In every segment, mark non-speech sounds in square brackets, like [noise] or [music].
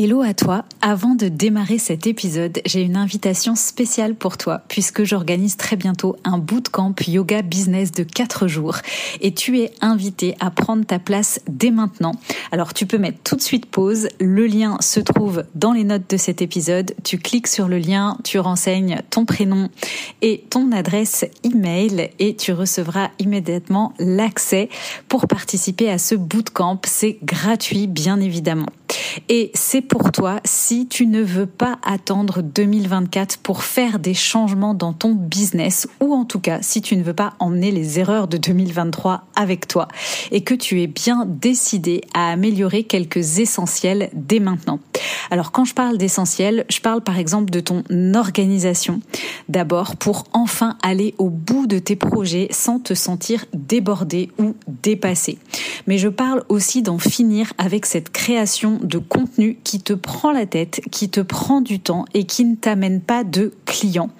Hello à toi. Avant de démarrer cet épisode, j'ai une invitation spéciale pour toi puisque j'organise très bientôt un bootcamp yoga business de 4 jours et tu es invité à prendre ta place dès maintenant. Alors tu peux mettre tout de suite pause. Le lien se trouve dans les notes de cet épisode. Tu cliques sur le lien, tu renseignes ton prénom et ton adresse email et tu recevras immédiatement l'accès pour participer à ce bootcamp. C'est gratuit bien évidemment. Et c'est pour toi si tu ne veux pas attendre 2024 pour faire des changements dans ton business ou en tout cas si tu ne veux pas emmener les erreurs de 2023 avec toi et que tu es bien décidé à améliorer quelques essentiels dès maintenant. Alors quand je parle d'essentiels, je parle par exemple de ton organisation. D'abord pour enfin aller au bout de tes projets sans te sentir débordé ou dépassé. Mais je parle aussi d'en finir avec cette création de contenu qui te prend la tête, qui te prend du temps et qui ne t'amène pas de clients.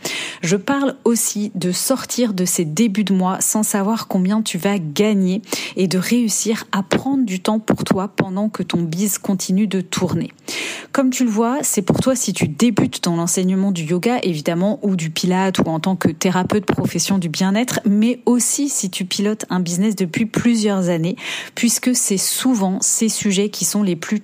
Je parle aussi de sortir de ces débuts de mois sans savoir combien tu vas gagner et de réussir à prendre du temps pour toi pendant que ton bise continue de tourner. Comme tu le vois, c'est pour toi si tu débutes dans l'enseignement du yoga, évidemment, ou du pilate, ou en tant que thérapeute profession du bien-être, mais aussi si tu pilotes un business depuis plusieurs années, puisque c'est souvent ces sujets qui sont les plus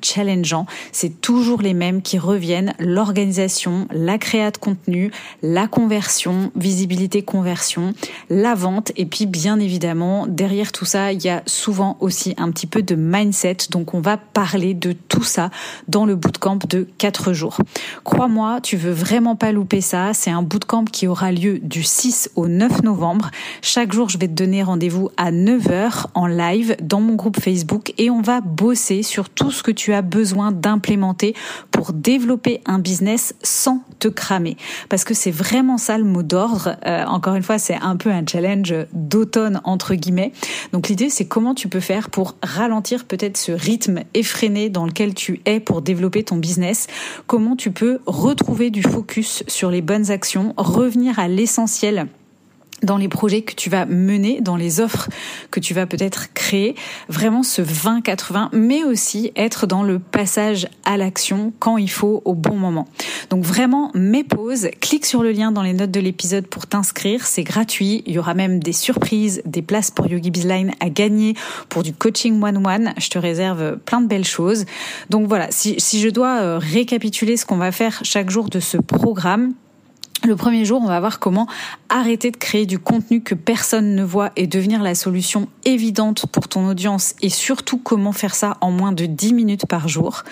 C'est toujours les mêmes qui reviennent, l'organisation, la création de contenu, la conversion, visibilité conversion, la vente, et puis bien évidemment, derrière tout ça, il y a souvent aussi un petit peu de mindset. Donc on va parler de tout ça dans le bootcamp de 4 jours. Crois-moi, tu veux vraiment pas louper ça. C'est un bootcamp qui aura lieu du 6 au 9 novembre. Chaque jour, je vais te donner rendez-vous à 9h en live dans mon groupe Facebook et on va bosser sur tout ce que tu as besoin d'implémenter pour développer un business sans te cramer. Parce que c'est vraiment ça le mot d'ordre. Euh, encore une fois, c'est un peu un challenge d'automne entre guillemets. Donc l'idée, c'est comment tu peux faire pour ralentir peut-être ce rythme effréné dans lequel tu es pour développer ton business, comment tu peux retrouver du focus sur les bonnes actions, revenir à l'essentiel dans les projets que tu vas mener, dans les offres que tu vas peut-être créer, vraiment ce 20-80, mais aussi être dans le passage à l'action quand il faut au bon moment. Donc vraiment, mes pauses, clique sur le lien dans les notes de l'épisode pour t'inscrire, c'est gratuit, il y aura même des surprises, des places pour Yogi Bizline à gagner, pour du coaching one-one, je te réserve plein de belles choses. Donc voilà, si, si je dois euh, récapituler ce qu'on va faire chaque jour de ce programme, le premier jour, on va voir comment arrêter de créer du contenu que personne ne voit et devenir la solution évidente pour ton audience et surtout comment faire ça en moins de 10 minutes par jour.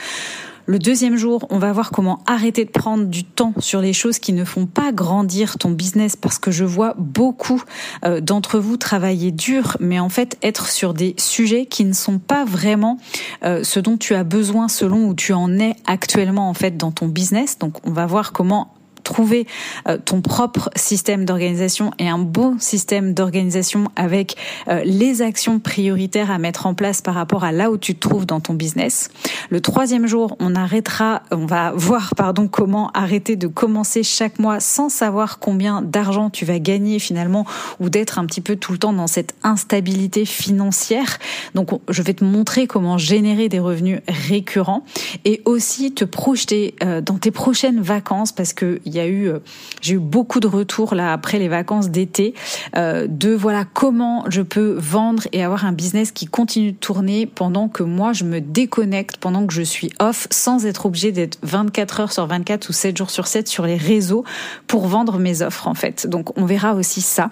Le deuxième jour, on va voir comment arrêter de prendre du temps sur les choses qui ne font pas grandir ton business parce que je vois beaucoup euh, d'entre vous travailler dur, mais en fait être sur des sujets qui ne sont pas vraiment euh, ce dont tu as besoin selon où tu en es actuellement en fait dans ton business. Donc on va voir comment trouver euh, ton propre système d'organisation et un bon système d'organisation avec euh, les actions prioritaires à mettre en place par rapport à là où tu te trouves dans ton business. Le troisième jour, on arrêtera, on va voir pardon comment arrêter de commencer chaque mois sans savoir combien d'argent tu vas gagner finalement ou d'être un petit peu tout le temps dans cette instabilité financière. Donc je vais te montrer comment générer des revenus récurrents et aussi te projeter euh, dans tes prochaines vacances parce que il y a eu, euh, j'ai eu beaucoup de retours là après les vacances d'été euh, de voilà comment je peux vendre et avoir un business qui continue de tourner pendant que moi je me déconnecte, pendant que je suis off, sans être obligé d'être 24 heures sur 24 ou 7 jours sur 7 sur les réseaux pour vendre mes offres en fait. Donc on verra aussi ça.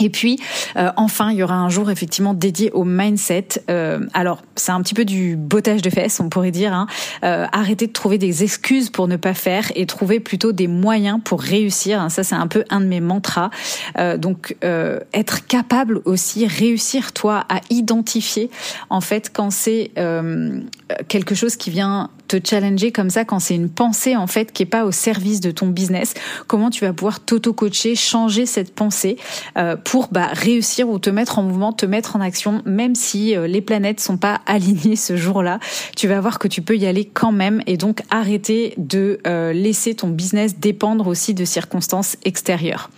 Et puis, euh, enfin, il y aura un jour effectivement dédié au mindset. Euh, alors, c'est un petit peu du bottage de fesses, on pourrait dire. Hein. Euh, arrêter de trouver des excuses pour ne pas faire et trouver plutôt des moyens pour réussir. Ça, c'est un peu un de mes mantras. donc, être capable aussi, réussir toi à identifier en fait quand c'est quelque chose qui vient te challenger comme ça quand c'est une pensée en fait qui est pas au service de ton business. Comment tu vas pouvoir t'auto-coacher, changer cette pensée euh, pour bah, réussir ou te mettre en mouvement, te mettre en action, même si euh, les planètes sont pas [laughs] alignées ce jour-là. Tu vas voir que tu peux y aller quand même et donc arrêter de euh, laisser ton business dépendre aussi de circonstances extérieures.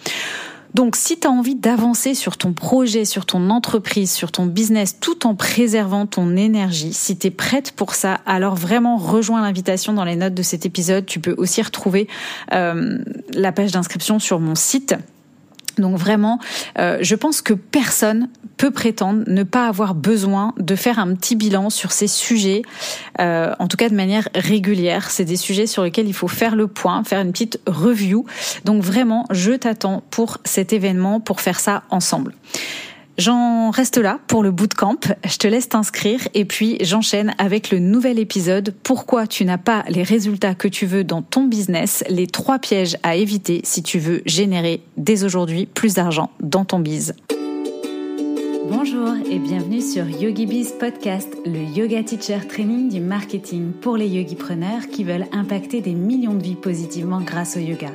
Donc si tu as envie d'avancer sur ton projet, sur ton entreprise, sur ton business, tout en préservant ton énergie, si tu es prête pour ça, alors vraiment rejoins l'invitation dans les notes de cet épisode. Tu peux aussi retrouver euh, la page d'inscription sur mon site donc vraiment, euh, je pense que personne peut prétendre ne pas avoir besoin de faire un petit bilan sur ces sujets, euh, en tout cas de manière régulière. C'est des sujets sur lesquels il faut faire le point, faire une petite review. Donc vraiment, je t'attends pour cet événement, pour faire ça ensemble. J'en reste là pour le bootcamp. Je te laisse t'inscrire et puis j'enchaîne avec le nouvel épisode Pourquoi tu n'as pas les résultats que tu veux dans ton business, les trois pièges à éviter si tu veux générer dès aujourd'hui plus d'argent dans ton biz. Bonjour et bienvenue sur YogiBiz Podcast, le yoga teacher training du marketing pour les yogipreneurs qui veulent impacter des millions de vies positivement grâce au yoga.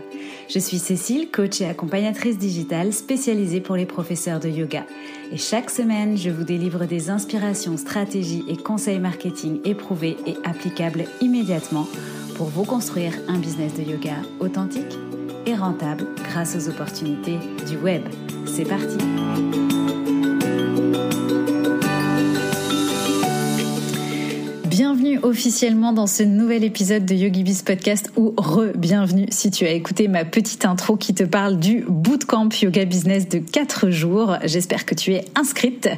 Je suis Cécile, coach et accompagnatrice digitale spécialisée pour les professeurs de yoga. Et chaque semaine, je vous délivre des inspirations, stratégies et conseils marketing éprouvés et applicables immédiatement pour vous construire un business de yoga authentique et rentable grâce aux opportunités du web. C'est parti! Bienvenue officiellement dans ce nouvel épisode de YogiBiz Podcast ou re-bienvenue si tu as écouté ma petite intro qui te parle du bootcamp yoga business de 4 jours. J'espère que tu es inscrite.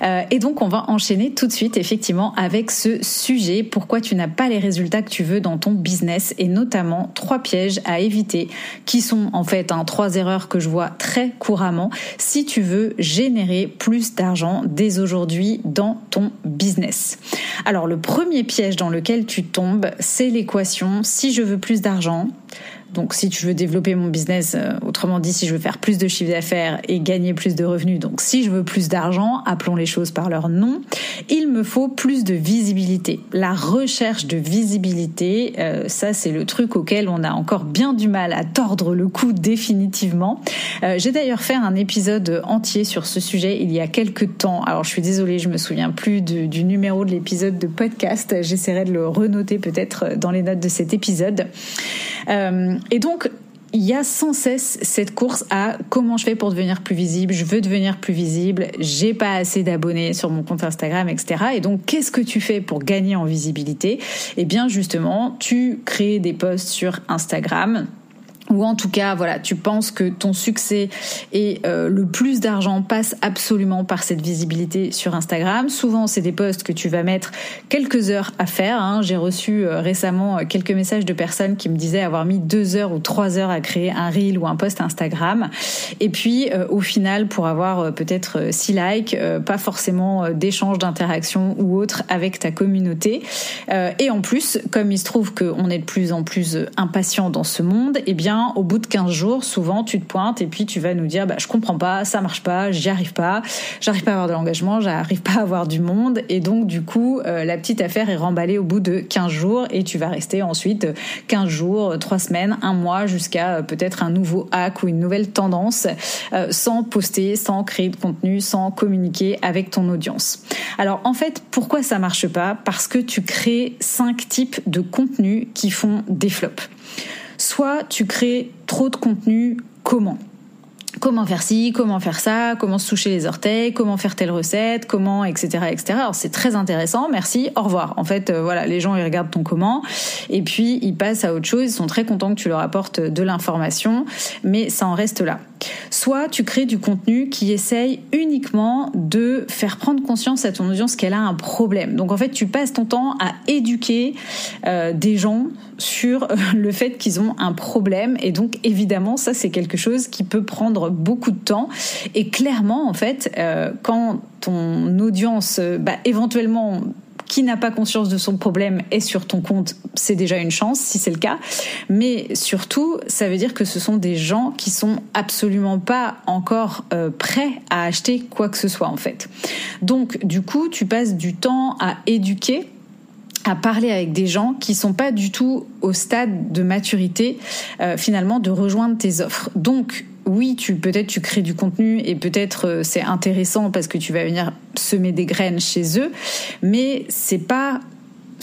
Euh, et donc on va enchaîner tout de suite effectivement avec ce sujet. Pourquoi tu n'as pas les résultats que tu veux dans ton business et notamment trois pièges à éviter qui sont en fait hein, trois erreurs que je vois très couramment si tu veux générer plus d'argent dès aujourd'hui dans ton business. Alors le premier premier piège dans lequel tu tombes, c'est l'équation si je veux plus d'argent, donc si tu veux développer mon business, euh, autrement dit si je veux faire plus de chiffre d'affaires et gagner plus de revenus, donc si je veux plus d'argent, appelons les choses par leur nom, il me faut plus de visibilité. La recherche de visibilité, euh, ça c'est le truc auquel on a encore bien du mal à tordre le cou définitivement. Euh, j'ai d'ailleurs fait un épisode entier sur ce sujet il y a quelques temps. Alors je suis désolée, je me souviens plus du numéro de l'épisode de podcast. J'essaierai de le renoter peut-être dans les notes de cet épisode. Et donc, il y a sans cesse cette course à comment je fais pour devenir plus visible, je veux devenir plus visible, j'ai pas assez d'abonnés sur mon compte Instagram, etc. Et donc, qu'est-ce que tu fais pour gagner en visibilité? Eh bien, justement, tu crées des posts sur Instagram ou en tout cas, voilà, tu penses que ton succès et euh, le plus d'argent passe absolument par cette visibilité sur Instagram. Souvent, c'est des posts que tu vas mettre quelques heures à faire. Hein. J'ai reçu euh, récemment euh, quelques messages de personnes qui me disaient avoir mis deux heures ou trois heures à créer un reel ou un post Instagram. Et puis, au final, pour avoir peut-être six likes, pas forcément d'échanges, d'interactions ou autres avec ta communauté. et en plus, comme il se trouve qu'on est de plus en plus impatient dans ce monde, eh bien au bout de 15 jours, souvent, tu te pointes et puis tu vas nous dire, bah, je comprends pas, ça marche pas, j'y arrive pas, j'arrive pas à avoir de l'engagement, j'arrive pas à avoir du monde. Et donc, du coup, euh, la petite affaire est remballée au bout de 15 jours et tu vas rester ensuite 15 jours, 3 semaines, un mois jusqu'à euh, peut-être un nouveau hack ou une nouvelle tendance euh, sans poster, sans créer de contenu, sans communiquer avec ton audience. Alors, en fait, pourquoi ça marche pas? Parce que tu crées cinq types de contenus qui font des flops soit tu crées trop de contenu comment? Comment faire ci, comment faire ça, comment se les orteils, comment faire telle recette, comment, etc., etc. Alors c'est très intéressant, merci, au revoir. En fait, euh, voilà, les gens ils regardent ton comment et puis ils passent à autre chose. Ils sont très contents que tu leur apportes de l'information, mais ça en reste là. Soit tu crées du contenu qui essaye uniquement de faire prendre conscience à ton audience qu'elle a un problème. Donc en fait, tu passes ton temps à éduquer euh, des gens sur euh, le fait qu'ils ont un problème et donc évidemment ça c'est quelque chose qui peut prendre beaucoup de temps et clairement en fait euh, quand ton audience bah, éventuellement qui n'a pas conscience de son problème est sur ton compte, c'est déjà une chance si c'est le cas. Mais surtout, ça veut dire que ce sont des gens qui sont absolument pas encore euh, prêts à acheter quoi que ce soit en fait. Donc du coup, tu passes du temps à éduquer à parler avec des gens qui sont pas du tout au stade de maturité euh, finalement de rejoindre tes offres. Donc oui, tu peut-être tu crées du contenu et peut-être euh, c'est intéressant parce que tu vas venir semer des graines chez eux, mais c'est pas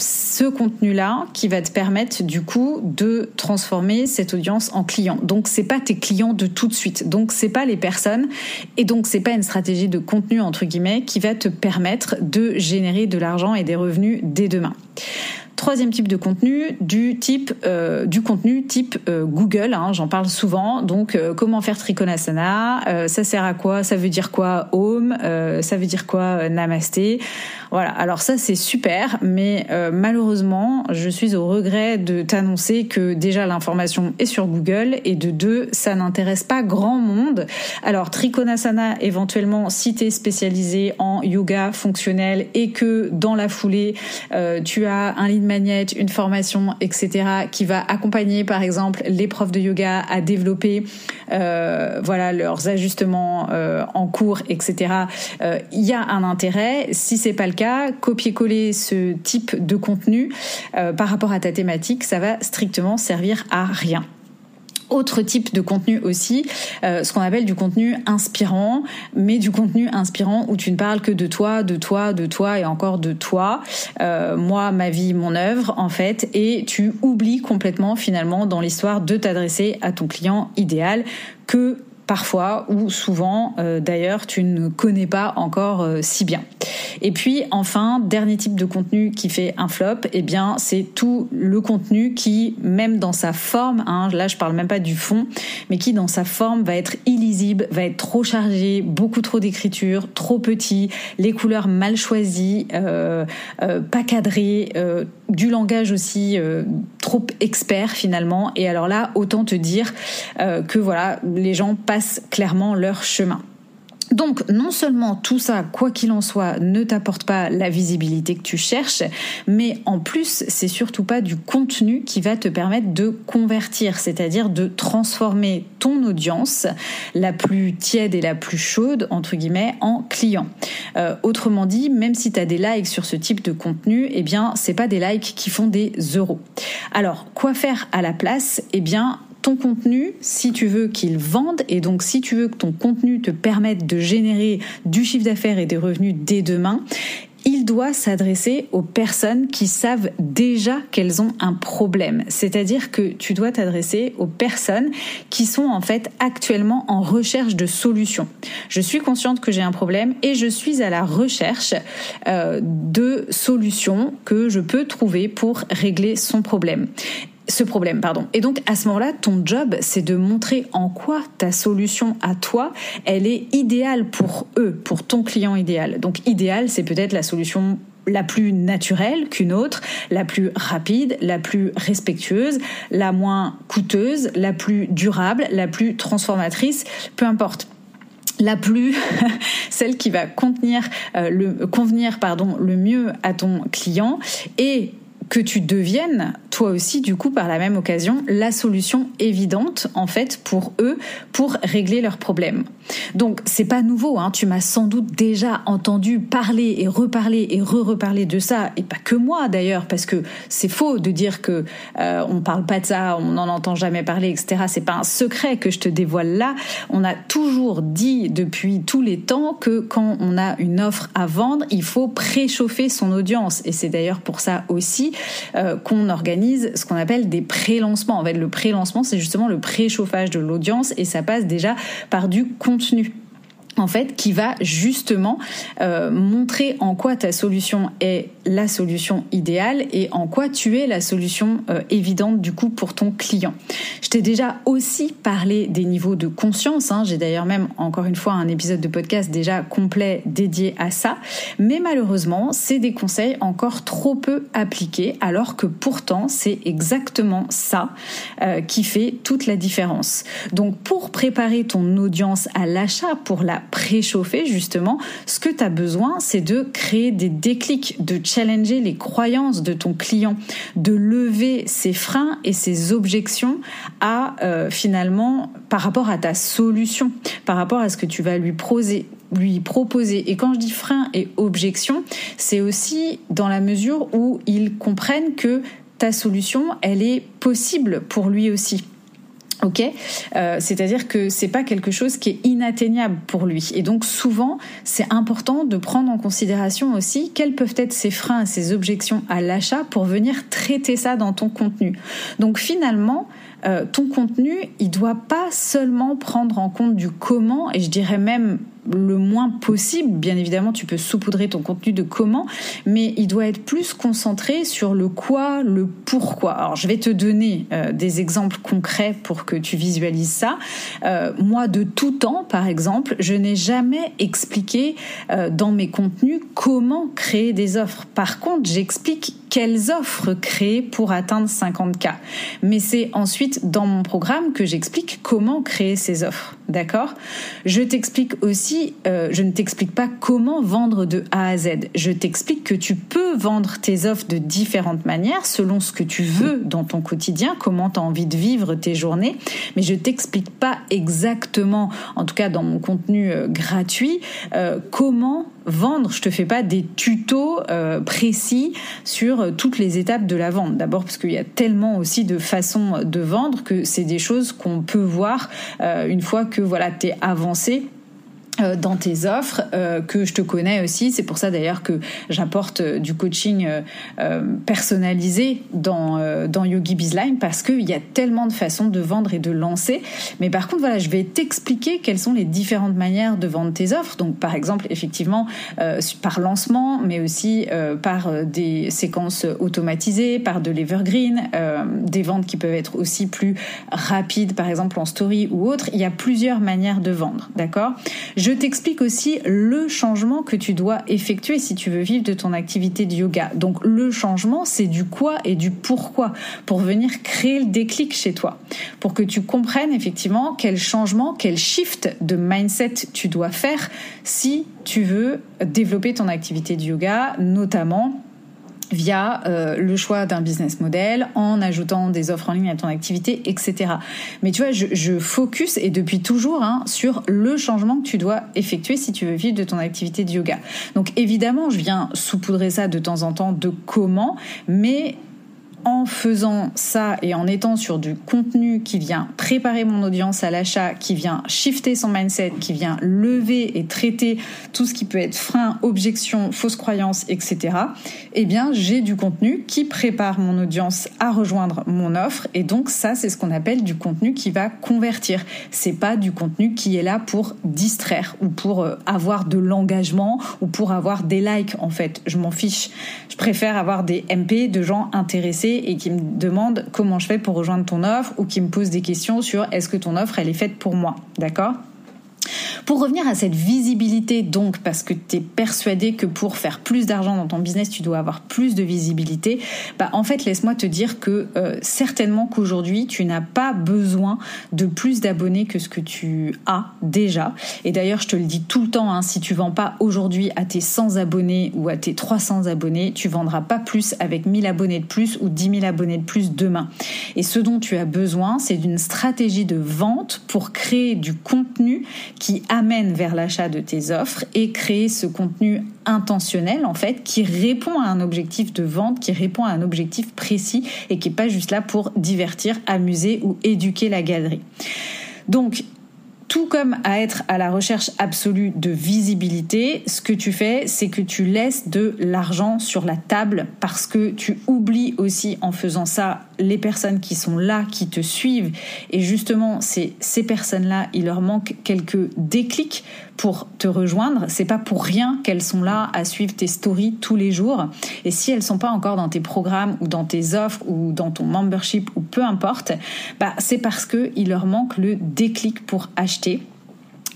ce contenu-là qui va te permettre du coup de transformer cette audience en client. Donc c'est pas tes clients de tout de suite. Donc c'est pas les personnes et donc c'est pas une stratégie de contenu entre guillemets qui va te permettre de générer de l'argent et des revenus dès demain. Troisième type de contenu, du type euh, du contenu type euh, Google. Hein, J'en parle souvent. Donc, euh, comment faire Trikonasana Ça sert à quoi Ça veut dire quoi Home Ça veut dire quoi Namasté Voilà. Alors ça, c'est super, mais malheureusement, je suis au regret de t'annoncer que déjà l'information est sur Google et de deux, ça n'intéresse pas grand monde. Alors Trikonasana, éventuellement, si tu es spécialisé en yoga fonctionnel et que dans la foulée, tu as un lead une formation, etc., qui va accompagner par exemple les profs de yoga à développer euh, voilà leurs ajustements euh, en cours, etc. Euh, il y a un intérêt. Si c'est pas le cas, copier-coller ce type de contenu par rapport à ta thématique, ça va strictement servir à rien. Autre type de contenu aussi, euh, ce qu'on appelle du contenu inspirant, mais du contenu inspirant où tu ne parles que de toi, de toi, de toi et encore de toi, euh, moi, ma vie, mon œuvre en fait, et tu oublies complètement finalement dans l'histoire de t'adresser à ton client idéal que parfois ou souvent euh, d'ailleurs tu ne connais pas encore euh, si bien. Et puis enfin, dernier type de contenu qui fait un flop, eh bien c'est tout le contenu qui, même dans sa forme, hein, là je parle même pas du fond, mais qui dans sa forme va être illisible, va être trop chargé, beaucoup trop d'écriture, trop petit, les couleurs mal choisies, euh, pas cadrées, du langage aussi trop expert finalement. Et alors là, autant te dire que voilà, les gens passent clairement leur chemin. Donc, non seulement tout ça, quoi qu'il en soit, ne t'apporte pas la visibilité que tu cherches, mais en plus, c'est surtout pas du contenu qui va te permettre de convertir, c'est-à-dire de transformer ton audience, la plus tiède et la plus chaude, entre guillemets, en client. Euh, autrement dit, même si tu as des likes sur ce type de contenu, eh bien, c'est pas des likes qui font des euros. Alors, quoi faire à la place? Eh bien, ton contenu, si tu veux qu'il vende, et donc si tu veux que ton contenu te permette de générer du chiffre d'affaires et des revenus dès demain, il doit s'adresser aux personnes qui savent déjà qu'elles ont un problème. C'est-à-dire que tu dois t'adresser aux personnes qui sont en fait actuellement en recherche de solutions. Je suis consciente que j'ai un problème et je suis à la recherche euh, de solutions que je peux trouver pour régler son problème ce problème, pardon. Et donc à ce moment-là, ton job, c'est de montrer en quoi ta solution à toi, elle est idéale pour eux, pour ton client idéal. Donc idéal, c'est peut-être la solution la plus naturelle qu'une autre, la plus rapide, la plus respectueuse, la moins coûteuse, la plus durable, la plus transformatrice, peu importe la plus [laughs] celle qui va contenir euh, le convenir pardon le mieux à ton client et que tu deviennes toi aussi du coup par la même occasion la solution évidente en fait pour eux pour régler leurs problèmes. Donc c'est pas nouveau, hein, tu m'as sans doute déjà entendu parler et reparler et re-reparler de ça et pas que moi d'ailleurs parce que c'est faux de dire que euh, on parle pas de ça, on n'en entend jamais parler, etc. C'est pas un secret que je te dévoile là. On a toujours dit depuis tous les temps que quand on a une offre à vendre, il faut préchauffer son audience et c'est d'ailleurs pour ça aussi euh, qu'on organise ce qu'on appelle des pré-lancements. En fait, le pré-lancement, c'est justement le préchauffage de l'audience et ça passe déjà par du contenu en fait, qui va justement euh, montrer en quoi ta solution est la solution idéale et en quoi tu es la solution euh, évidente du coup pour ton client. Je t'ai déjà aussi parlé des niveaux de conscience. Hein. J'ai d'ailleurs même encore une fois un épisode de podcast déjà complet dédié à ça. Mais malheureusement, c'est des conseils encore trop peu appliqués, alors que pourtant c'est exactement ça euh, qui fait toute la différence. Donc pour préparer ton audience à l'achat, pour la préchauffer justement, ce que tu as besoin, c'est de créer des déclics, de challenger les croyances de ton client, de lever ses freins et ses objections à euh, finalement par rapport à ta solution, par rapport à ce que tu vas lui proposer lui proposer. Et quand je dis frein et objection, c'est aussi dans la mesure où ils comprennent que ta solution, elle est possible pour lui aussi. Ok, euh, c'est-à-dire que c'est pas quelque chose qui est inatteignable pour lui, et donc souvent c'est important de prendre en considération aussi quels peuvent être ses freins, ses objections à l'achat pour venir traiter ça dans ton contenu. Donc finalement, euh, ton contenu, il doit pas seulement prendre en compte du comment, et je dirais même le moins possible. Bien évidemment, tu peux saupoudrer ton contenu de comment, mais il doit être plus concentré sur le quoi, le pourquoi. Alors, je vais te donner euh, des exemples concrets pour que tu visualises ça. Euh, moi, de tout temps, par exemple, je n'ai jamais expliqué euh, dans mes contenus comment créer des offres. Par contre, j'explique quelles offres créer pour atteindre 50K. Mais c'est ensuite dans mon programme que j'explique comment créer ces offres. D'accord? Je t'explique aussi, euh, je ne t'explique pas comment vendre de A à Z. Je t'explique que tu peux vendre tes offres de différentes manières selon ce que tu veux dans ton quotidien, comment tu as envie de vivre tes journées. Mais je t'explique pas exactement, en tout cas dans mon contenu euh, gratuit, euh, comment vendre. Je te fais pas des tutos précis sur toutes les étapes de la vente. D'abord parce qu'il y a tellement aussi de façons de vendre que c'est des choses qu'on peut voir une fois que voilà, tu es avancé dans tes offres euh, que je te connais aussi. C'est pour ça d'ailleurs que j'apporte euh, du coaching personnalisé dans dans Yogi Bizline parce qu'il y a tellement de façons de vendre et de lancer. Mais par contre voilà, je vais t'expliquer quelles sont les différentes manières de vendre tes offres. Donc par exemple effectivement par lancement, mais aussi par des séquences automatisées, par de l'evergreen, des ventes qui peuvent être aussi plus rapides, par exemple en story ou autre. Il y a plusieurs manières de vendre, d'accord? T'explique aussi le changement que tu dois effectuer si tu veux vivre de ton activité de yoga. Donc le changement, c'est du quoi et du pourquoi pour venir créer le déclic chez toi, pour que tu comprennes effectivement quel changement, quel shift de mindset tu dois faire si tu veux développer ton activité de yoga, notamment via euh, le choix d'un business model, en ajoutant des offres en ligne à ton activité, etc. Mais tu vois, je, je focus et depuis toujours hein, sur le changement que tu dois effectuer si tu veux vivre de ton activité de yoga. Donc évidemment, je viens saupoudrer ça de temps en temps de comment, mais en faisant ça et en étant sur du contenu qui vient préparer mon audience à l'achat, qui vient shifter son mindset, qui vient lever et traiter tout ce qui peut être frein, objection, fausse croyance, etc. Eh bien, j'ai du contenu qui prépare mon audience à rejoindre mon offre et donc ça, c'est ce qu'on appelle du contenu qui va convertir. C'est pas du contenu qui est là pour distraire ou pour euh, avoir de l'engagement ou pour avoir des likes. En fait, je m'en fiche. Je préfère avoir des MP de gens intéressés et qui me demandent comment je fais pour rejoindre ton offre ou qui me posent des questions sur est-ce que ton offre elle est faite pour moi, d'accord? Pour revenir à cette visibilité, donc, parce que tu es persuadé que pour faire plus d'argent dans ton business, tu dois avoir plus de visibilité, bah, en fait, laisse-moi te dire que euh, certainement qu'aujourd'hui, tu n'as pas besoin de plus d'abonnés que ce que tu as déjà. Et d'ailleurs, je te le dis tout le temps, hein, si tu vends pas aujourd'hui à tes 100 abonnés ou à tes 300 abonnés, tu vendras pas plus avec 1000 abonnés de plus ou 10 000 abonnés de plus demain. Et ce dont tu as besoin, c'est d'une stratégie de vente pour créer du contenu qui amène vers l'achat de tes offres et créer ce contenu intentionnel en fait qui répond à un objectif de vente, qui répond à un objectif précis et qui est pas juste là pour divertir, amuser ou éduquer la galerie. Donc tout comme à être à la recherche absolue de visibilité, ce que tu fais, c'est que tu laisses de l'argent sur la table parce que tu oublies aussi en faisant ça les personnes qui sont là, qui te suivent. Et justement, c'est ces personnes-là, il leur manque quelques déclics pour te rejoindre. C'est pas pour rien qu'elles sont là à suivre tes stories tous les jours. Et si elles sont pas encore dans tes programmes ou dans tes offres ou dans ton membership ou peu importe, bah c'est parce que il leur manque le déclic pour acheter.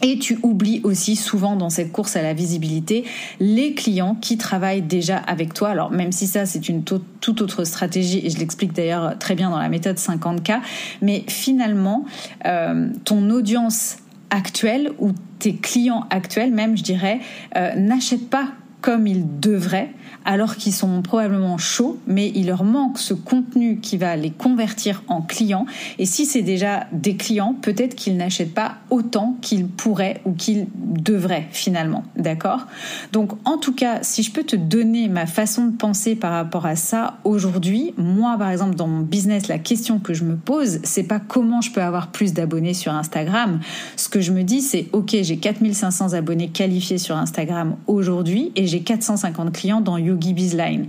Et tu oublies aussi souvent dans cette course à la visibilité les clients qui travaillent déjà avec toi. Alors même si ça c'est une toute autre stratégie et je l'explique d'ailleurs très bien dans la méthode 50K, mais finalement euh, ton audience actuelle ou tes clients actuels même je dirais euh, n'achètent pas comme ils devraient, alors qu'ils sont probablement chauds, mais il leur manque ce contenu qui va les convertir en clients. Et si c'est déjà des clients, peut-être qu'ils n'achètent pas autant qu'ils pourraient ou qu'ils devraient finalement. D'accord? Donc en tout cas, si je peux te donner ma façon de penser par rapport à ça aujourd'hui, moi par exemple dans mon business, la question que je me pose, c'est pas comment je peux avoir plus d'abonnés sur Instagram. Ce que je me dis, c'est ok, j'ai 4500 abonnés qualifiés sur Instagram aujourd'hui et j'ai 450 clients dans Yogi Bizline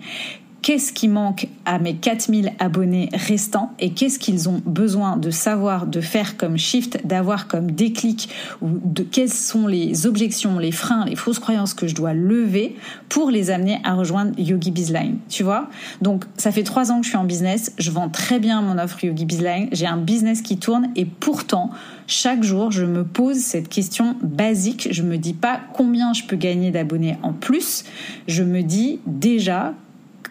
qu'est-ce qui manque à mes 4000 abonnés restants et qu'est-ce qu'ils ont besoin de savoir, de faire comme shift, d'avoir comme déclic ou de quelles sont les objections, les freins, les fausses croyances que je dois lever pour les amener à rejoindre Yogi Bizline. Tu vois? Donc, ça fait trois ans que je suis en business. Je vends très bien mon offre Yogi Bizline. J'ai un business qui tourne et pourtant, chaque jour, je me pose cette question basique. Je me dis pas combien je peux gagner d'abonnés en plus. Je me dis déjà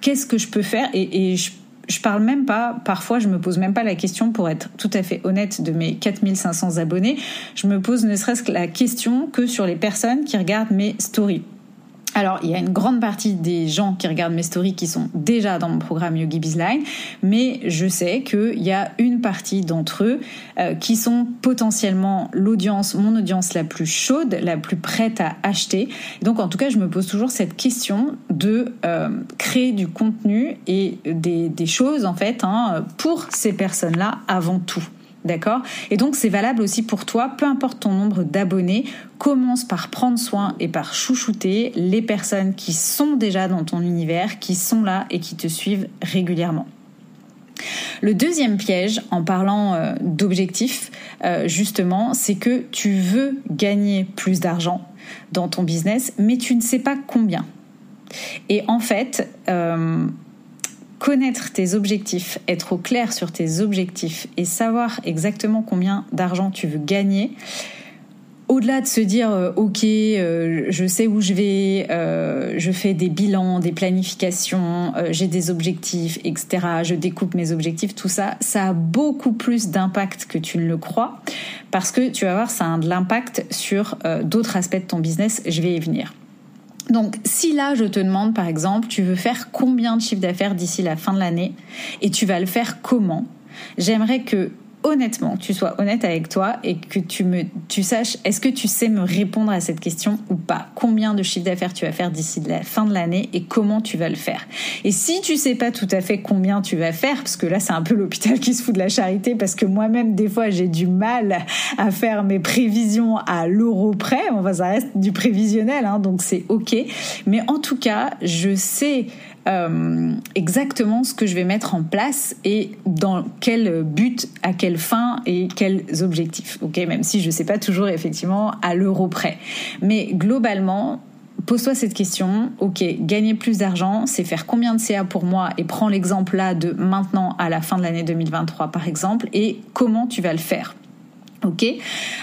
qu'est-ce que je peux faire et, je, je parle même pas, parfois je me pose même pas la question pour être tout à fait honnête de mes 4500 abonnés, je me pose ne serait-ce que la question que sur les personnes qui regardent mes stories. Alors, il y a une grande partie des gens qui regardent mes stories qui sont déjà dans mon programme Yogi Bizline, mais je sais qu'il y a une partie d'entre eux euh, qui sont potentiellement l'audience, mon audience la plus chaude, la plus prête à acheter. Donc, en tout cas, je me pose toujours cette question de euh, créer du contenu et des, choses, en fait, hein, pour ces personnes-là avant tout. D'accord? Et donc c'est valable aussi pour toi, peu importe ton nombre d'abonnés, commence par prendre soin et par chouchouter les personnes qui sont déjà dans ton univers, qui sont là et qui te suivent régulièrement. Le deuxième piège, en parlant euh, d'objectifs, euh, justement, c'est que tu veux gagner plus d'argent dans ton business, mais tu ne sais pas combien. Et en fait, euh, connaître tes objectifs, être au clair sur tes objectifs et savoir exactement combien d'argent tu veux gagner, au-delà de se dire euh, ok euh, je sais où je vais euh, je fais des bilans des planifications j'ai des objectifs etc je découpe mes objectifs tout ça ça a beaucoup plus d'impact que tu ne le crois parce que tu vas voir ça a de l'impact sur d'autres aspects de ton business. Je vais y venir donc, si là, je te demande, par exemple, tu veux faire combien de chiffre d'affaires d'ici la fin de l'année et tu vas le faire comment, j'aimerais que honnêtement, tu sois honnête avec toi et que tu me, tu saches, est-ce que tu sais me répondre à cette question ou pas? Combien de chiffre d'affaires tu vas faire d'ici la fin de l'année et comment tu vas le faire? Et si tu sais pas tout à fait combien tu vas faire, parce que là c'est un peu l'hôpital qui se fout de la charité, parce que moi-même des fois j'ai du mal à faire mes prévisions à l'euro près. Enfin, ça reste du prévisionnel, hein, donc c'est ok. Mais en tout cas, je sais euh, exactement ce que je vais mettre en place et dans quel but, à quelle fin et quels objectifs. Ok, même si je ne sais pas toujours effectivement à l'euro près, mais globalement. Pose-toi cette question, ok, gagner plus d'argent, c'est faire combien de CA pour moi et prends l'exemple là de maintenant à la fin de l'année 2023 par exemple et comment tu vas le faire? Ok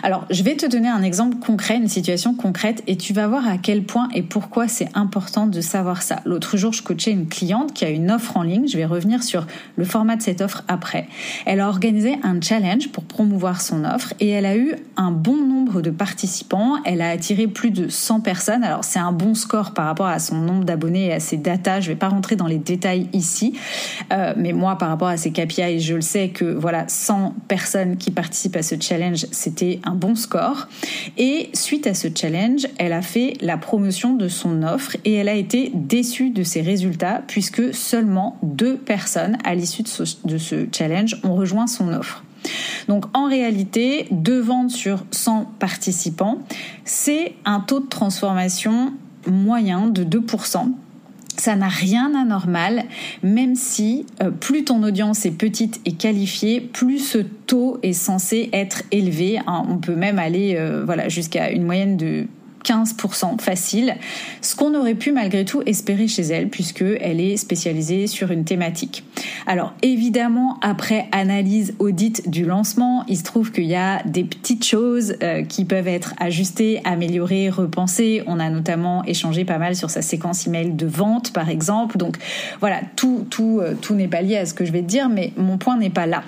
Alors, je vais te donner un exemple concret, une situation concrète, et tu vas voir à quel point et pourquoi c'est important de savoir ça. L'autre jour, je coachais une cliente qui a une offre en ligne. Je vais revenir sur le format de cette offre après. Elle a organisé un challenge pour promouvoir son offre et elle a eu un bon nombre de participants. Elle a attiré plus de 100 personnes. Alors, c'est un bon score par rapport à son nombre d'abonnés et à ses datas. Je vais pas rentrer dans les détails ici, euh, mais moi, par rapport à ses KPI, je le sais que voilà, 100 personnes qui participent à ce challenge c'était un bon score. Et suite à ce challenge, elle a fait la promotion de son offre et elle a été déçue de ses résultats puisque seulement deux personnes à l'issue de ce, challenge ont rejoint son offre. Donc en réalité, deux ventes sur 100 participants, c'est un taux de transformation moyen de 2% ça n'a rien d'anormal, même si euh, plus ton audience est petite et qualifiée, plus ce taux est censé être élevé. Hein. on peut même aller euh, voilà jusqu'à une moyenne de 15% facile, ce qu'on aurait pu malgré tout espérer chez elle puisqu'elle est spécialisée sur une thématique. Alors évidemment, après analyse audit du lancement, il se trouve qu'il y a des petites choses euh, qui peuvent être ajustées, améliorées, repensées. On a notamment échangé pas mal sur sa séquence email de vente par exemple. Donc voilà, tout, tout, euh, tout n'est pas lié à ce que je vais te dire, mais mon point n'est pas là.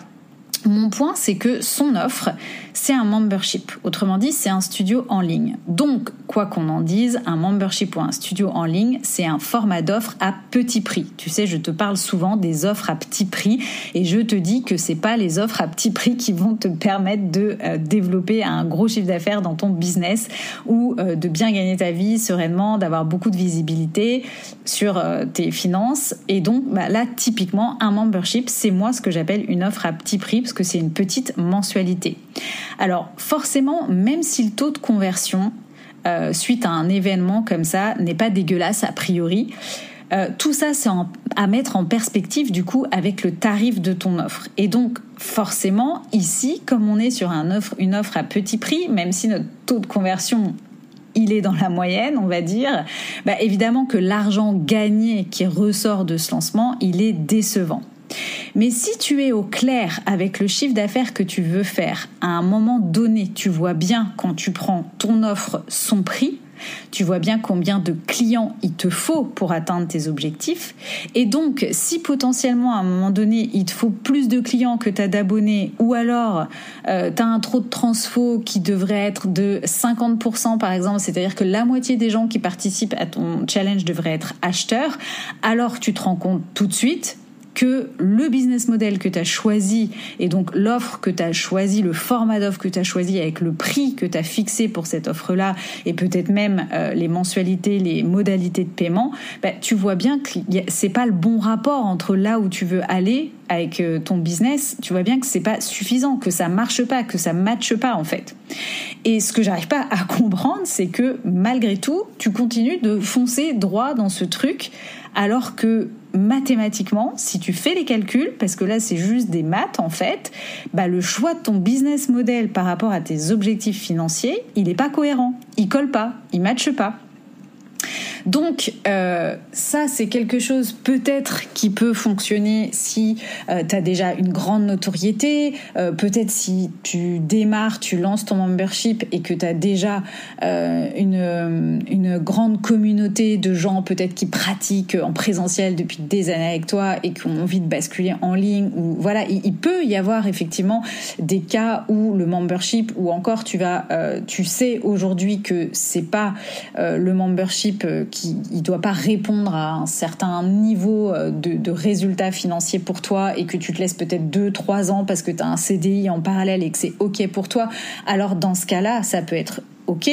Mon point, c'est que son offre, c'est un membership. Autrement dit, c'est un studio en ligne. Donc, quoi qu'on en dise, un membership ou un studio en ligne, c'est un format d'offre à petit prix. Tu sais, je te parle souvent des offres à petit prix et je te dis que c'est pas les offres à petit prix qui vont te permettre de euh, développer un gros chiffre d'affaires dans ton business ou euh, de bien gagner ta vie sereinement, d'avoir beaucoup de visibilité sur euh, tes finances. Et donc bah, là, typiquement, un membership, c'est moi ce que j'appelle une offre à petit prix parce que c'est une petite mensualité. Alors forcément, même si le taux de conversion euh, suite à un événement comme ça n'est pas dégueulasse a priori. Euh, tout ça, c'est à mettre en perspective du coup avec le tarif de ton offre. Et donc, forcément, ici, comme on est sur un offre, une offre à petit prix, même si notre taux de conversion il est dans la moyenne, on va dire, bah évidemment que l'argent gagné qui ressort de ce lancement, il est décevant. Mais si tu es au clair avec le chiffre d'affaires que tu veux faire, à un moment donné, tu vois bien quand tu prends ton offre son prix, tu vois bien combien de clients il te faut pour atteindre tes objectifs. Et donc, si potentiellement à un moment donné, il te faut plus de clients que tu as d'abonnés, ou alors euh, tu as un trop de transfo qui devrait être de 50% par exemple, c'est-à-dire que la moitié des gens qui participent à ton challenge devraient être acheteurs, alors tu te rends compte tout de suite que le business model que tu as choisi et donc l'offre que tu as choisi, le format d'offre que tu as choisi avec le prix que tu as fixé pour cette offre-là et peut-être même euh, les mensualités, les modalités de paiement, bah, tu vois bien que c'est pas le bon rapport entre là où tu veux aller avec euh, ton business, tu vois bien que c'est pas suffisant, que ça marche pas, que ça matche pas en fait. Et ce que j'arrive pas à comprendre, c'est que malgré tout, tu continues de foncer droit dans ce truc alors que mathématiquement, si tu fais les calculs, parce que là c'est juste des maths en fait, bah le choix de ton business model par rapport à tes objectifs financiers, il n'est pas cohérent, il colle pas, il matche pas. Donc euh, ça, c'est quelque chose peut-être qui peut fonctionner si euh, tu as déjà une grande notoriété, euh, peut-être si tu démarres, tu lances ton membership et que tu as déjà une, une grande communauté de gens peut-être qui pratiquent en présentiel depuis des années avec toi et qui ont envie de basculer en ligne. Ou voilà, il, peut y avoir effectivement des cas où le membership ou encore tu vas, tu sais aujourd'hui que c'est pas le membership qui ne doit pas répondre à un certain niveau euh, de, de résultats financiers pour toi et que tu te laisses peut-être 2-3 ans parce que tu as un CDI en parallèle et que c'est OK pour toi, alors dans ce cas-là, ça peut être ok.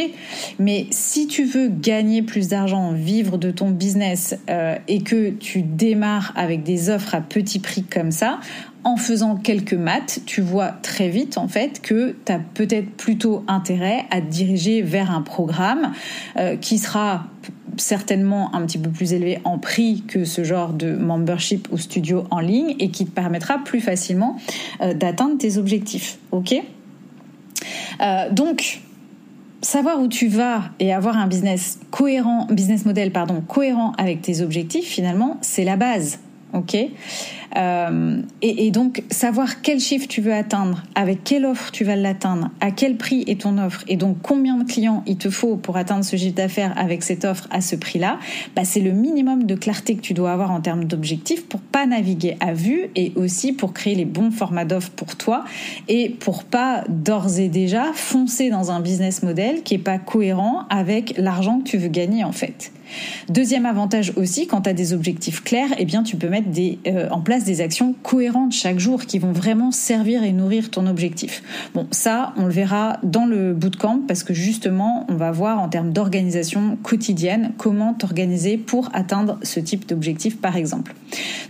Mais si tu veux gagner plus d'argent, vivre de ton business euh, et que tu démarres avec des offres à petit prix comme ça, en faisant quelques maths, tu vois très vite en fait que tu as peut-être plutôt intérêt à te diriger vers un programme euh, qui sera certainement un petit peu plus élevé en prix que ce genre de membership ou studio en ligne et qui te permettra plus facilement euh, d'atteindre tes objectifs. Ok? Euh, Donc savoir où tu vas et avoir un business cohérent, business model cohérent avec tes objectifs, finalement, c'est la base. Ok euh, et, donc savoir quel chiffre tu veux atteindre, avec quelle offre tu vas l'atteindre, à quel prix est ton offre, et donc combien de clients il te faut pour atteindre ce chiffre d'affaires avec cette offre à ce prix-là, bah c'est le minimum de clarté que tu dois avoir en termes d'objectifs pour pas naviguer à vue et aussi pour créer les bons formats d'offres pour toi et pour pas d'ores et déjà foncer dans un business model qui est pas cohérent avec l'argent que tu veux gagner en fait. Deuxième avantage aussi, quand tu as des objectifs clairs, eh bien tu peux mettre euh, en place des actions cohérentes chaque jour qui vont vraiment servir et nourrir ton objectif. Bon, ça, on le verra dans le bootcamp parce que justement, on va voir en termes d'organisation quotidienne comment t'organiser pour atteindre ce type d'objectif, par exemple.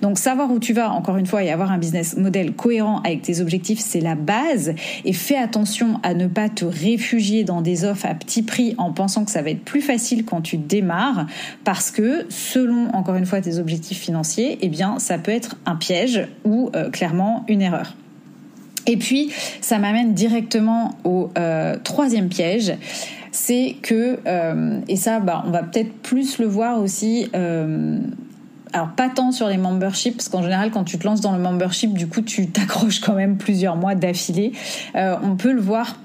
Donc, savoir où tu vas, encore une fois, et avoir un business model cohérent avec tes objectifs, c'est la base. Et fais attention à ne pas te réfugier dans des offres à petit prix en pensant que ça va être plus facile quand tu démarres parce que selon, encore une fois, tes objectifs financiers, eh bien, ça peut être un piège ou euh, clairement une erreur. Et puis, ça m'amène directement au euh, troisième piège, c'est que, euh, et ça, bah, on va peut-être plus le voir aussi alors pas tant sur les memberships parce qu'en général quand tu te lances dans le membership du coup tu [laughs] t'accroches quand même plusieurs mois d'affilée on peut le voir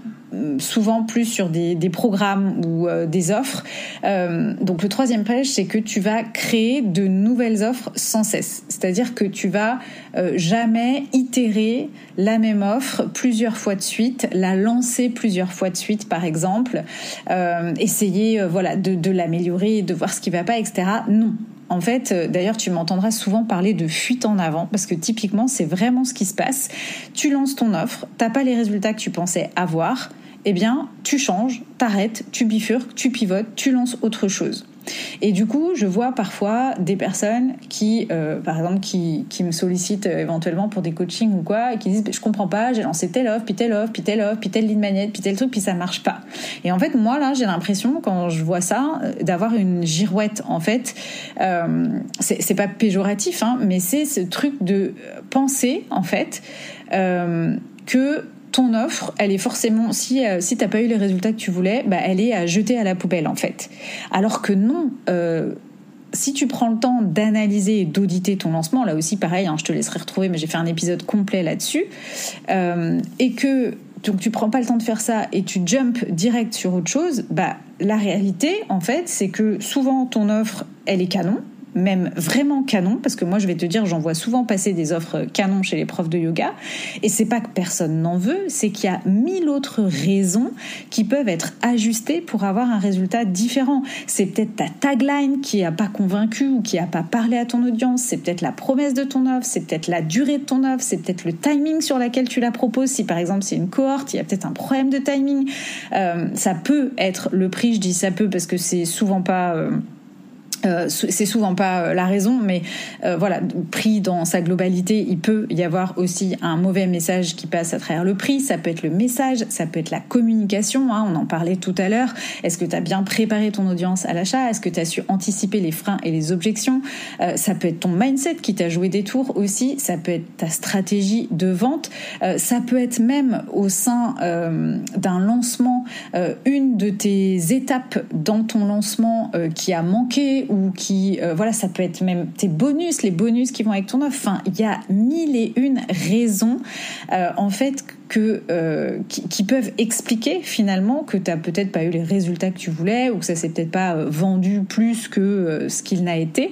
souvent plus sur des, programmes ou euh, des offres. Euh, donc le troisième piège, c'est que tu vas créer de nouvelles offres sans cesse. C'est-à-dire que tu vas jamais itérer la même offre plusieurs fois de suite, la lancer plusieurs fois de suite, par exemple, essayer voilà de, de l'améliorer, de voir ce qui va pas, etc. Non, en fait, euh, d'ailleurs, tu m'entendras souvent parler de fuite en avant parce que typiquement, c'est vraiment ce qui se passe. Tu lances ton offre, t'as pas les résultats que tu pensais avoir, eh bien, tu changes, t'arrêtes, tu bifurques, tu pivotes, tu lances autre chose. Et du coup, je vois parfois des personnes qui, euh, par exemple, qui, qui me sollicitent euh, éventuellement pour des coachings ou quoi, et qui disent je comprends pas, j'ai lancé telle offre, puis telle offre, puis telle offre, puis telle ligne manette, puis tel truc, puis ça marche pas. Et en fait, moi là, j'ai l'impression quand je vois ça euh, d'avoir une girouette. En fait, euh, c'est pas péjoratif, hein, mais c'est ce truc de penser en fait que ton offre, elle est forcément, si, euh, si t'as pas eu les résultats que tu voulais, bah, elle est à jeter à la poubelle en fait. Alors que non, euh, si tu prends le temps d'analyser et d'auditer ton lancement, là aussi pareil, hein, je te laisserai retrouver, mais j'ai fait un épisode complet là-dessus, euh, et que donc tu prends pas le temps de faire ça et tu jump direct sur autre chose, bah la réalité en fait c'est que souvent ton offre elle est canon, même vraiment canon, parce que moi je vais te dire, j'en vois souvent passer des offres canon chez les profs de yoga, et c'est pas que personne n'en veut, c'est qu'il y a mille autres raisons qui peuvent être ajustées pour avoir un résultat différent. C'est peut-être ta tagline qui a pas convaincu ou qui a pas parlé à ton audience, c'est peut-être la promesse de ton offre, c'est peut-être la durée de ton offre, c'est peut-être le timing sur laquelle tu la proposes. Si par exemple c'est une cohorte, il y a peut-être un problème de timing. Euh, ça peut être le prix, je dis ça peut parce que c'est souvent pas euh, euh, c'est souvent pas euh, la raison, mais euh, voilà, pris dans sa globalité, il peut y avoir aussi un mauvais message qui passe à travers le prix. Ça peut être le message, ça peut être la communication. Hein, on en parlait tout à l'heure. Est-ce que tu as bien préparé ton audience à l'achat? Est-ce que tu as su anticiper les freins et les objections? Ça peut être ton mindset qui t'a joué des tours aussi. Ça peut être ta stratégie de vente. ça peut être même au sein d'un lancement une de tes étapes dans ton lancement qui a manqué ou qui, euh, voilà, ça peut être même tes bonus, les bonus qui vont avec ton offre. Enfin, il y a mille et une raisons, euh, en fait, que, euh, qui, peuvent expliquer finalement que tu n'as peut-être pas eu les résultats que tu voulais ou que ça s'est peut-être pas vendu plus que ce qu'il n'a été.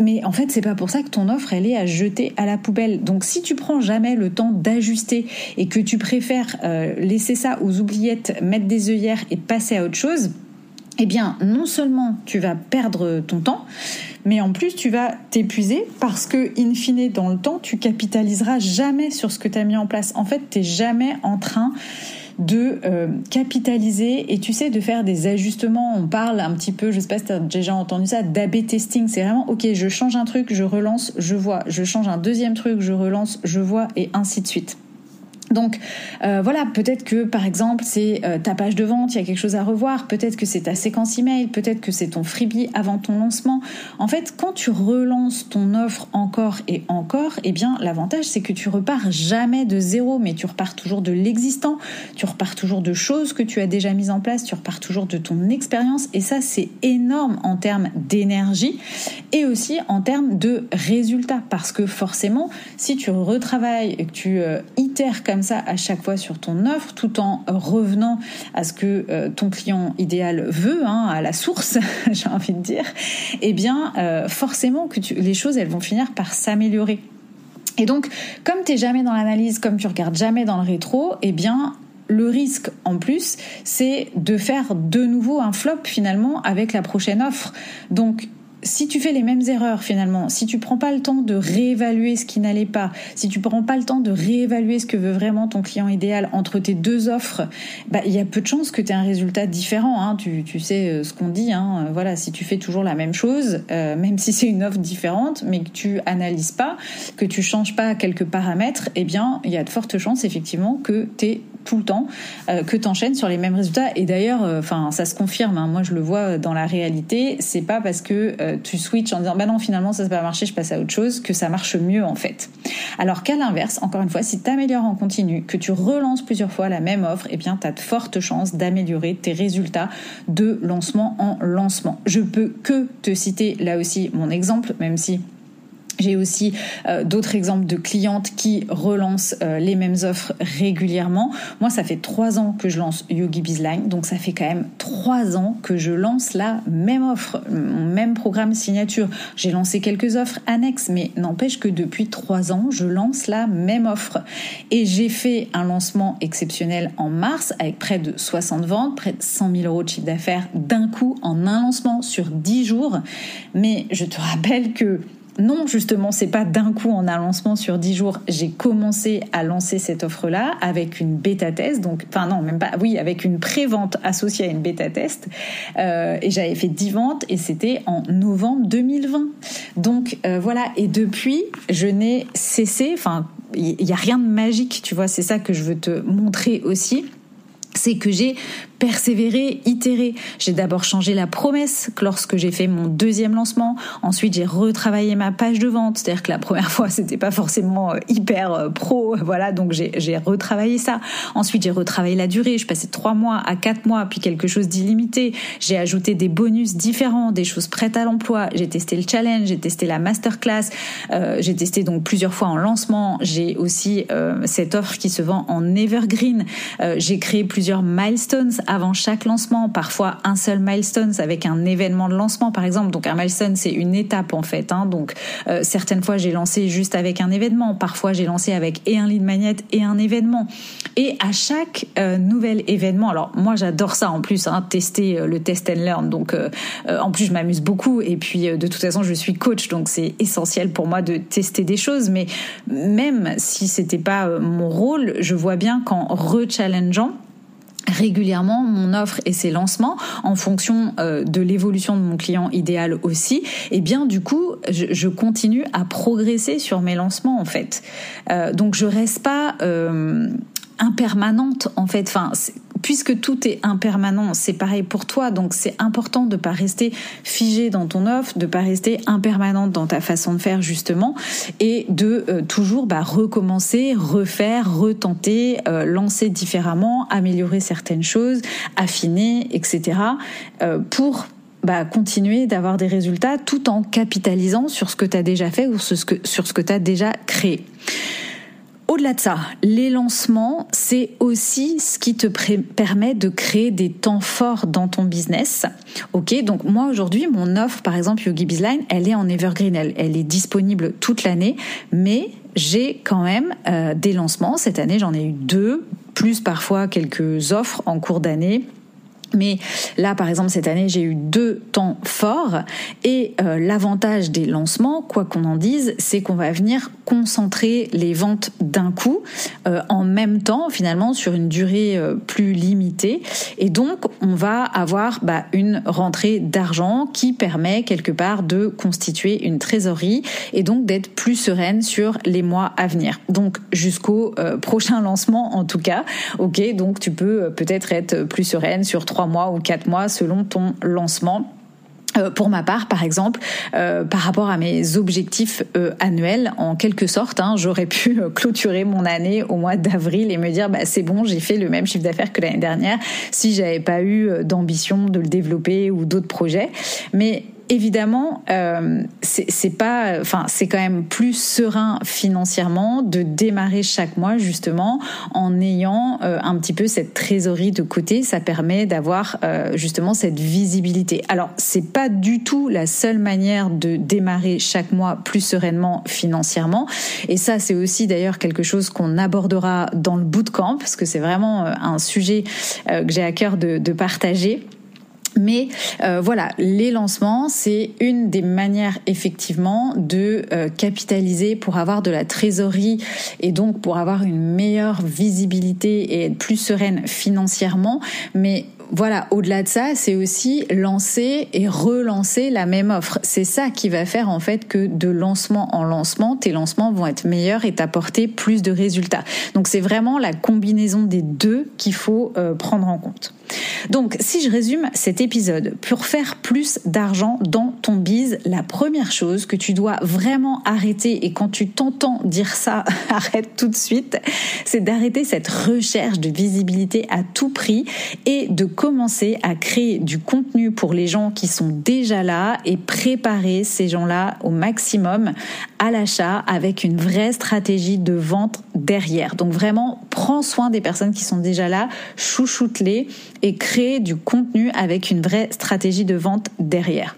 mais en fait, c'est pas pour ça que ton offre, elle est à jeter à la poubelle. Donc, si tu prends jamais le temps d'ajuster et que tu préfères laisser ça aux oubliettes, mettre des œillères et passer à autre chose, eh bien, non seulement tu vas perdre ton temps, mais en plus tu vas t'épuiser parce que, in fine, dans le temps, tu capitaliseras jamais sur ce que tu as mis en place. En fait, tu n'es jamais en train de euh, capitaliser et tu sais de faire des ajustements. On parle un petit peu, je sais pas si tu as déjà entendu ça, d'AB testing. C'est vraiment ok, je change un truc, je relance, je vois. Je change un deuxième truc, je relance, je vois et ainsi de suite. Donc euh, voilà, peut-être que par exemple c'est euh, ta page de vente, il y a quelque chose à revoir, peut-être que c'est ta séquence email, peut-être que c'est ton freebie avant ton lancement. En fait, quand tu relances ton offre encore et encore, eh bien l'avantage c'est que tu repars jamais de zéro, mais tu repars toujours de l'existant, tu repars toujours de choses que tu as déjà mises en place, tu repars toujours de ton expérience. Et ça c'est énorme en termes d'énergie et aussi en termes de résultats. Parce que forcément si tu retravailles tu euh, itères comme ça à chaque fois sur ton offre, tout en revenant à ce que euh, ton client idéal veut, hein, à la source, [laughs] j'ai envie de dire, eh bien, euh, forcément que les choses, elles vont finir par s'améliorer. Et donc, comme tu n'es jamais dans l'analyse, comme tu regardes jamais dans le rétro, eh bien, le risque en plus, c'est de faire de nouveau un flop finalement avec la prochaine offre. Donc si tu fais les mêmes erreurs finalement, si tu prends pas le temps de réévaluer ce qui n'allait pas, si tu prends pas le temps de réévaluer ce que veut vraiment ton client idéal entre tes deux offres, bah il y a peu de chances que tu aies un résultat différent. Hein. Tu, sais euh, ce qu'on dit. Hein. Voilà, si tu fais toujours la même chose, euh, même si c'est une offre différente, mais que tu analyses pas, que tu changes pas quelques paramètres, eh bien il y a de fortes chances effectivement que tu tout le temps, euh, que tu enchaînes sur les mêmes résultats. Et d'ailleurs, euh, enfin, ça se confirme. Hein. Moi, je le vois dans la réalité. C'est pas parce que tu switches en disant bah non, finalement, ça n'a pas marché, je passe à autre chose, que ça marche mieux en fait. Alors qu'à l'inverse, encore une fois, si tu améliores en continu, que tu relances plusieurs fois la même offre, eh bien, tu as de fortes chances d'améliorer tes résultats de lancement en lancement. Je peux que te citer là aussi mon exemple, même si J'ai aussi euh, d'autres exemples de clientes qui relancent euh, les mêmes offres régulièrement. Moi, ça fait trois ans que je lance Yogi Bizline, donc ça fait quand même trois ans que je lance la même offre, mon même programme signature. J'ai lancé quelques offres annexes, mais n'empêche que depuis trois ans, je lance la même offre. Et j'ai fait un lancement exceptionnel en mars avec près de 60 ventes, près de 100 000 euros de chiffre d'affaires d'un coup en un lancement sur 10 jours. Mais je te rappelle que non, justement, c'est pas d'un coup en un lancement sur 10 jours. J'ai commencé à lancer cette offre-là avec une bêta test, donc, enfin non, même pas, oui, avec une pré-vente associée à une bêta test. Euh, et j'avais fait 10 ventes et c'était en novembre 2020. Donc euh, voilà, et depuis, je n'ai cessé, enfin, il n'y a rien de magique, tu vois, c'est ça que je veux te montrer aussi c'est que j'ai persévérer, itérer. J'ai d'abord changé la promesse lorsque j'ai fait mon deuxième lancement. Ensuite, j'ai retravaillé ma page de vente. C'est-à-dire que la première fois, [laughs] c'était pas forcément euh, hyper euh, pro. Voilà, donc j'ai retravaillé ça. Ensuite, j'ai retravaillé la durée. Je passais trois mois à quatre mois, puis quelque chose d'illimité. J'ai ajouté des bonus différents, des choses prêtes à l'emploi. J'ai testé le challenge, j'ai testé la masterclass. Euh, j'ai testé donc plusieurs fois en lancement. J'ai aussi cette offre qui se vend en evergreen. J'ai créé plusieurs milestones avant chaque lancement, parfois un seul milestone avec un événement de lancement par exemple. Donc un milestone c'est une étape en fait. Hein. Donc euh, certaines fois j'ai lancé juste avec un événement, parfois j'ai lancé avec et un lead magnet et un événement. Et à chaque euh, nouvel événement, alors moi j'adore ça en plus, hein, tester euh, le test and learn. Donc en plus je m'amuse beaucoup et puis de toute façon je suis coach donc c'est essentiel pour moi de tester des choses. Mais même si c'était pas mon rôle, je vois bien qu'en rechallengeant régulièrement mon offre et ses lancements en fonction euh, de l'évolution de mon client idéal aussi. Et eh bien du coup je, continue à progresser sur mes lancements en fait. Euh, donc je reste pas euh, impermanente en fait. Enfin puisque tout est impermanent, c'est pareil pour toi. Donc c'est important de pas rester figé dans ton offre, de pas rester impermanente dans ta façon de faire justement, et de euh, toujours bah, recommencer, refaire, retenter, euh, lancer différemment, améliorer certaines choses, affiner, etc. Euh, pour bah, continuer d'avoir des résultats tout en capitalisant sur ce que tu as déjà fait ou sur ce que, sur ce que tu as déjà créé. Au-delà de ça, les lancements, c'est aussi ce qui te permet de créer des temps forts dans ton business. Ok, donc moi aujourd'hui, mon offre, par exemple Yogi Bizline, elle est en evergreen, elle, est disponible toute l'année, mais j'ai quand même euh, des lancements. Cette année, j'en ai eu deux, plus parfois quelques offres en cours d'année mais là, par exemple, cette année, j'ai eu deux temps forts et euh, l'avantage des lancements, quoi qu'on en dise, c'est qu'on va venir concentrer les ventes d'un coup euh, en même temps, finalement, sur une durée euh, plus limitée. Et donc, on va avoir bah, une rentrée d'argent qui permet quelque part de constituer une trésorerie et donc d'être plus sereine sur les mois à venir. Donc, jusqu'au prochain [laughs] lancement, en tout cas. Ok, donc tu peux peut-être être plus sereine sur trois mois ou quatre mois selon ton lancement. Euh, pour ma part, par exemple, euh, par rapport à mes objectifs euh, annuels, en quelque sorte, hein, j'aurais pu clôturer mon année au mois d'avril et me dire bah c'est bon, j'ai fait le même chiffre d'affaires que l'année dernière si j'avais pas eu d'ambition de le développer ou d'autres projets. Mais évidemment, euh, c'est pas, enfin, c'est quand même plus serein financièrement de démarrer chaque mois justement en ayant euh, un petit peu cette trésorerie de côté. Ça permet d'avoir euh, justement cette visibilité. Alors, c'est pas du tout la seule manière de démarrer chaque mois plus sereinement financièrement. Et ça, c'est aussi d'ailleurs quelque chose qu'on abordera dans le bootcamp parce que c'est vraiment un sujet que j'ai à cœur de, de partager. Mais euh, voilà, les lancements, c'est une des manières effectivement de euh, capitaliser pour avoir de la trésorerie et donc pour avoir une meilleure visibilité et être plus sereine financièrement. Mais voilà, au-delà de ça, c'est aussi lancer et relancer la même offre. C'est ça qui va faire en fait que de lancement en lancement, tes lancements vont être meilleurs et t'apporter plus de résultats. Donc c'est vraiment la combinaison des deux qu'il faut euh, prendre en compte. Donc, si je résume cet épisode, pour faire plus d'argent dans ton bise, la première chose que tu dois vraiment arrêter, et quand tu t'entends dire ça, [laughs] arrête tout de suite, c'est d'arrêter cette recherche de visibilité à tout prix et de commencer à créer du contenu pour les gens qui sont déjà là et préparer ces gens-là au maximum à l'achat avec une vraie stratégie de vente derrière. Donc vraiment, prends soin des personnes qui sont déjà là, chouchoute-les et crée du contenu avec une vraie stratégie de vente derrière.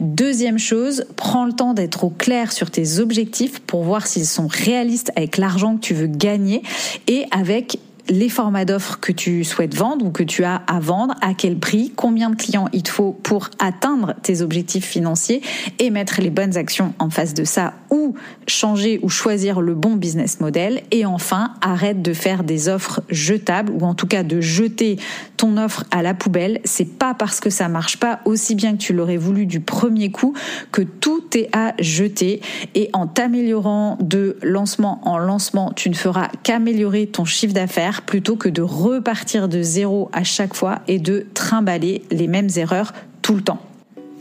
Deuxième chose, prends le temps d'être au clair sur tes objectifs pour voir s'ils sont réalistes avec l'argent que tu veux gagner et avec les formats d'offres que tu souhaites vendre ou que tu as à vendre, à quel prix, combien de clients il te faut pour atteindre tes objectifs financiers et mettre les bonnes actions en face de ça ou changer ou choisir le bon business model. Et enfin, arrête de faire des offres jetables ou en tout cas de jeter ton offre à la poubelle. C'est pas parce que ça marche pas aussi bien que tu l'aurais voulu du premier coup que tout est à jeter et en t'améliorant de lancement en lancement, tu ne feras qu'améliorer ton chiffre d'affaires plutôt que de repartir de zéro à chaque fois et de trimballer les mêmes erreurs tout le temps.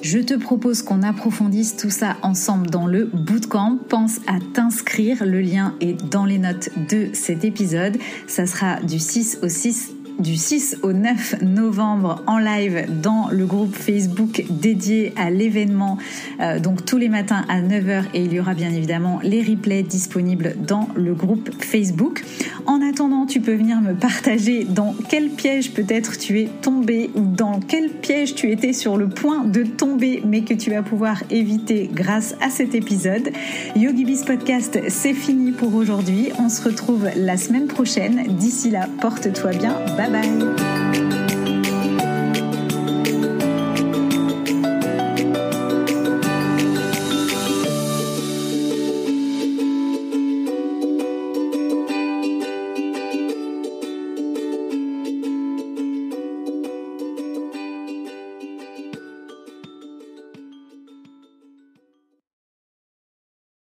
Je te propose qu'on approfondisse tout ça ensemble dans le bootcamp. Pense à t'inscrire, le lien est dans les notes de cet épisode. Ça sera du 6 au 6 du 6 au 9 novembre en live dans le groupe Facebook dédié à l'événement, euh, donc tous les matins à 9h et il y aura bien évidemment les replays disponibles dans le groupe Facebook. En attendant, tu peux venir me partager dans quel piège peut-être tu es tombé ou dans quel piège tu étais sur le point de tomber mais que tu vas pouvoir éviter grâce à cet épisode. YogiBiz Podcast, c'est fini pour aujourd'hui. On se retrouve la semaine prochaine. D'ici là, porte-toi bien. Bye 拜拜。